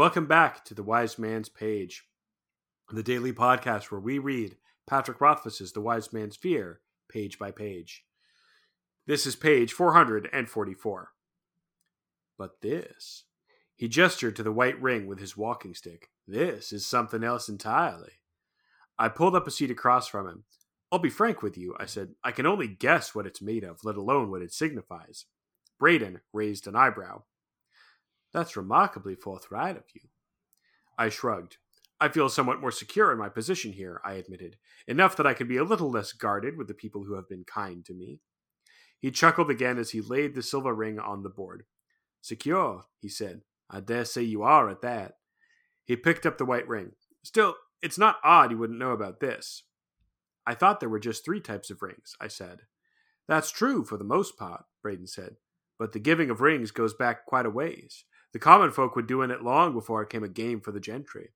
Welcome back to the Wise Man's Page, the daily podcast where we read Patrick Rothfuss's The Wise Man's Fear page by page. This is page 444. But this, he gestured to the white ring with his walking stick. This is something else entirely. I pulled up a seat across from him. I'll be frank with you, I said. I can only guess what it's made of, let alone what it signifies. Bredon raised an eyebrow. That's remarkably forthright of you. I shrugged. I feel somewhat more secure in my position here, I admitted, enough that I can be a little less guarded with the people who have been kind to me. He chuckled again as he laid the silver ring on the board. Secure, he said. I dare say you are at that. He picked up the white ring. Still, it's not odd you wouldn't know about this. I thought there were just three types of rings, I said. That's true for the most part, Bredon said, but the giving of rings goes back quite a ways. The common folk were doing it long before it came a game for the gentry.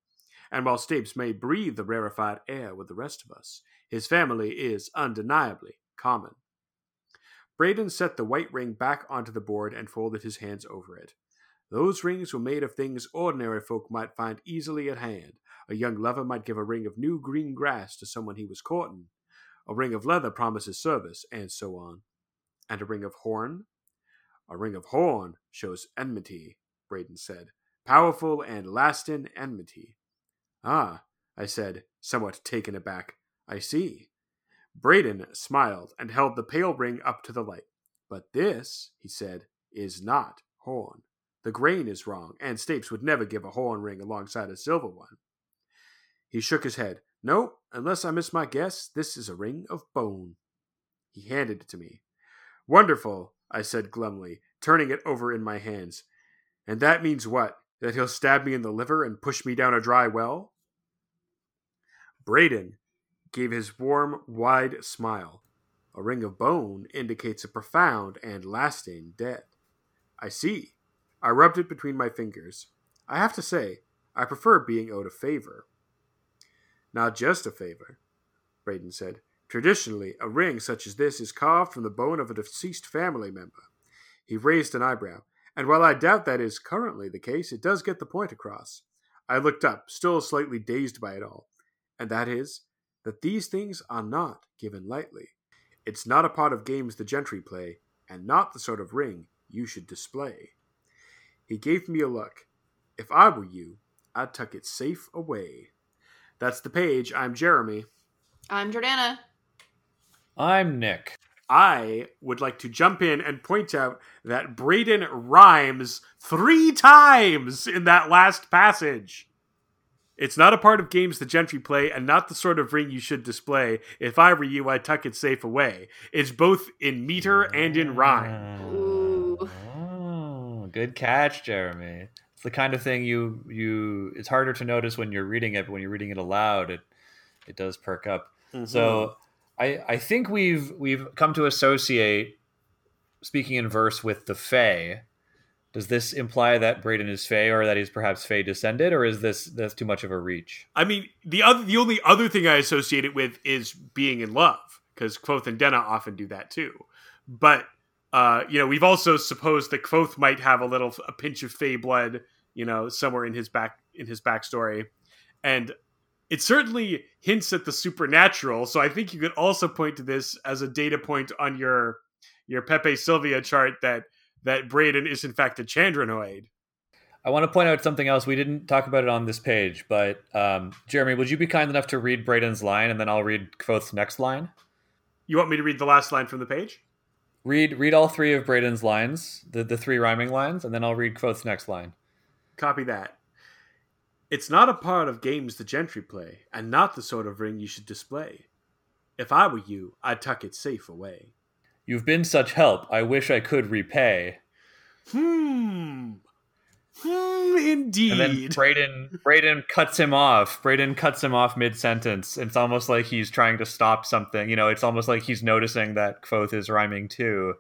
And while Stapes may breathe the rarefied air with the rest of us, his family is undeniably common. Bredon set the white ring back onto the board and folded his hands over it. Those rings were made of things ordinary folk might find easily at hand. A young lover might give a ring of new green grass to someone he was courting. A ring of leather promises service, and so on. And a ring of horn? A ring of horn shows enmity, Bredon said. Powerful and lasting enmity. Ah, I said, somewhat taken aback. I see. Bredon smiled and held the pale ring up to the light. But this, he said, is not horn. The grain is wrong, and Stapes would never give a horn ring alongside a silver one. He shook his head. No, unless I miss my guess, this is a ring of bone. He handed it to me. Wonderful, I said glumly, turning it over in my hands. And that means what? That he'll stab me in the liver and push me down a dry well? Bredon gave his warm, wide smile. A ring of bone indicates a profound and lasting debt. I see. I rubbed it between my fingers. I have to say, I prefer being owed a favor. Not just a favor, Bredon said. Traditionally, a ring such as this is carved from the bone of a deceased family member. He raised an eyebrow, and while I doubt that is currently the case, it does get the point across. I looked up, still slightly dazed by it all, and that is that these things are not given lightly. It's not a part of games the gentry play, and not the sort of ring you should display. He gave me a look. If I were you, I'd tuck it safe away. That's the page. I'm Jeremy. I'm Jordana. I'm Nick. I would like to jump in and point out that Bredon rhymes three times in that last passage. It's not a part of games the gentry play and not the sort of ring you should display. If I were you, I'd tuck it safe away. It's both in meter and in rhyme. Ooh. Oh, good catch, Jeremy. It's the kind of thing you you. It's harder to notice when you're reading it, but when you're reading it aloud, it it does perk up. Mm-hmm. So I I think we've we've come to associate speaking in verse with the Fae. Does this imply that Bredon is Fae, or that he's perhaps Fae descended, or is this that's too much of a reach? I mean, the other, the only other thing I associate it with is being in love, because Kvothe and Denna often do that too. But uh, you know, we've also supposed that Kvothe might have a little a pinch of Fae blood, you know, somewhere in his back in his backstory, and it certainly hints at the supernatural. So I think you could also point to this as a data point on your your Pepe Sylvia chart that that Bredon is in fact a Chandranoid. I want to point out something else. We didn't talk about it on this page, but um, Jeremy, would you be kind enough to read Bredon's line, and then I'll read Kvothe's next line? You want me to read the last line from the page? Read read all three of Bredon's lines, the the three rhyming lines, and then I'll read Kvothe's next line. Copy that. It's not a part of games the gentry play, and not the sort of ring you should display. If I were you, I'd tuck it safe away. You've been such help. I wish I could repay. Hmm. Hmm, indeed. And then Bredon Bredon cuts him off. Bredon cuts him off mid sentence. It's almost like he's trying to stop something. You know, it's almost like he's noticing that Kvothe is rhyming too,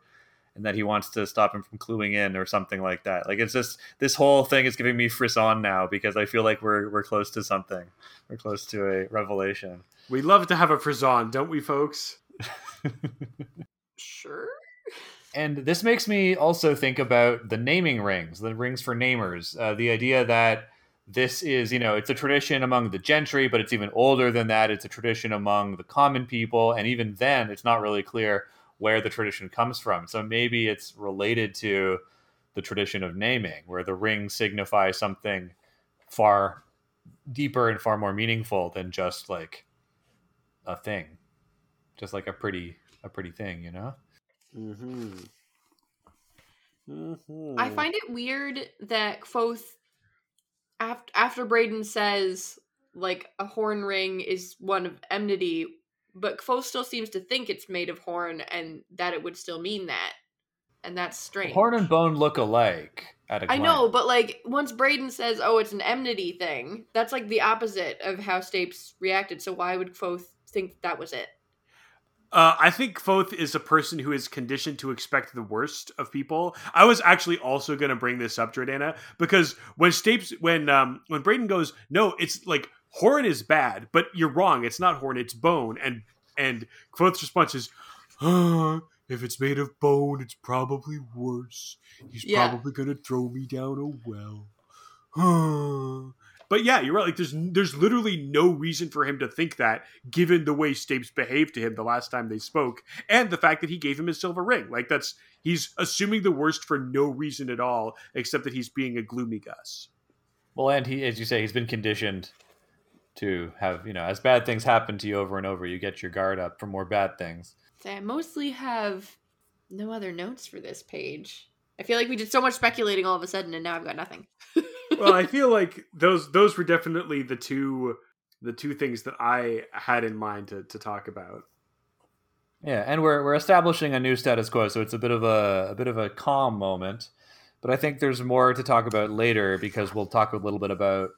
and that he wants to stop him from cluing in or something like that. Like it's just this whole thing is giving me frisson now because I feel like we're we're close to something. We're close to a revelation. we love to have a frisson, don't we, folks? Sure. And this makes me also think about the naming rings, the rings for namers. Uh, the idea that this is, you know, it's a tradition among the gentry, but it's even older than that. It's a tradition among the common people. And even then, it's not really clear where the tradition comes from. So maybe it's related to the tradition of naming, where the ring signifies something far deeper and far more meaningful than just like a thing, just like a pretty a pretty thing, you know. Mm-hmm. Mm-hmm. I find it weird that Kvothe, after after Bredon says like a horn ring is one of enmity, but Kvothe still seems to think it's made of horn and that it would still mean that, and that's strange. Horn and bone look alike. At a I glance. I know, but like once Bredon says, "Oh, it's an enmity thing," that's like the opposite of how Stapes reacted. So why would Kvothe think that was it? Uh, I think Kvothe is a person who is conditioned to expect the worst of people. I was actually also going to bring this up, Jordana, because when Stapes, when um, when Bredon goes, no, it's like horn is bad, but you're wrong. It's not horn, it's bone. And and Kvothe's response is, "Uh, if it's made of bone, it's probably worse. He's Yeah. probably going to throw me down a well. Huh." But yeah, you're right. Like, there's there's literally no reason for him to think that, given the way Stapes behaved to him the last time they spoke, and the fact that he gave him his silver ring. Like, that's he's assuming the worst for no reason at all, except that he's being a gloomy Gus. Well, and he, as you say, he's been conditioned to have, you know, as bad things happen to you over and over, you get your guard up for more bad things. So I mostly have no other notes for this page. I feel like we did so much speculating all of a sudden, and now I've got nothing. well, I feel like those those were definitely the two the two things that I had in mind to to talk about. Yeah, and we're we're establishing a new status quo, so it's a bit of a a bit of a calm moment. But I think there's more to talk about later because we'll talk a little bit about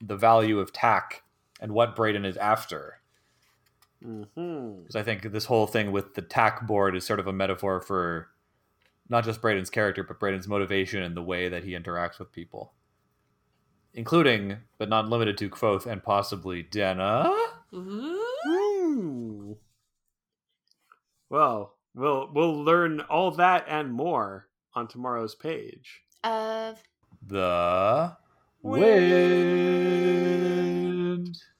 the value of tak and what Bredon is after. Mm-hmm. Because I think this whole thing with the tak board is sort of a metaphor for not just Bredon's character, but Bredon's motivation and the way that he interacts with people, including but not limited to Kvothe and possibly Denna. Well, we'll we'll learn all that and more on tomorrow's page. Of The Wind. Wind.